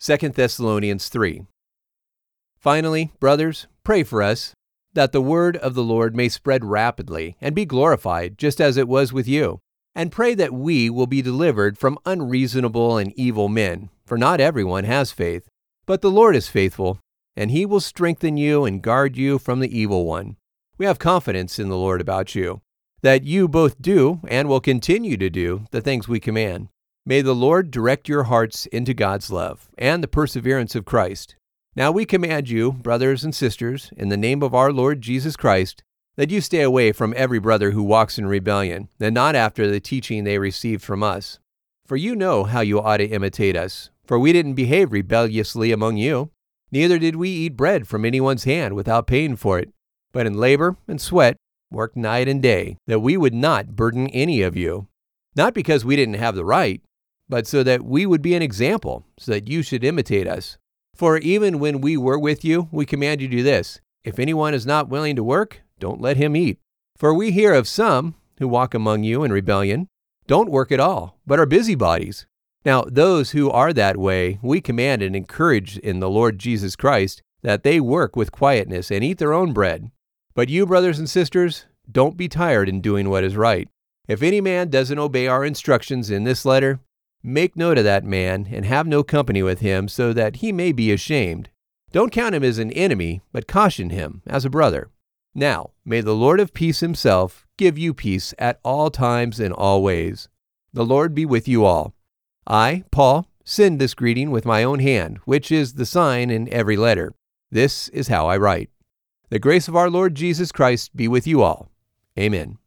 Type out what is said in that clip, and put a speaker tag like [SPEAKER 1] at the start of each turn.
[SPEAKER 1] 2 Thessalonians 3. Finally, brothers, pray for us, that the word of the Lord may spread rapidly and be glorified, just as it was with you. And pray that we will be delivered from unreasonable and evil men, for not everyone has faith. But the Lord is faithful, and he will strengthen you and guard you from the evil one. We have confidence in the Lord about you, that you both do and will continue to do the things we command. May the Lord direct your hearts into God's love and the perseverance of Christ. Now we command you, brothers and sisters, in the name of our Lord Jesus Christ, that you stay away from every brother who walks in rebellion, and not after the teaching they received from us. For you know how you ought to imitate us, for we didn't behave rebelliously among you, neither did we eat bread from anyone's hand without paying for it, but in labor and sweat worked night and day, that we would not burden any of you, not because we didn't have the right, but so that we would be an example, so that you should imitate us. For even when we were with you, we command you to do this if anyone is not willing to work, don't let him eat. For we hear of some who walk among you in rebellion, don't work at all, but are busybodies. Now, those who are that way, we command and encourage in the Lord Jesus Christ that they work with quietness and eat their own bread. But you, brothers and sisters, don't be tired in doing what is right. If any man doesn't obey our instructions in this letter, make note of that man and have no company with him, so that he may be ashamed. Don't count him as an enemy, but caution him as a brother. Now, may the Lord of peace himself give you peace at all times and all ways. The Lord be with you all. I, Paul, send this greeting with my own hand, which is the sign in every letter. This is how I write. The grace of our Lord Jesus Christ be with you all. Amen.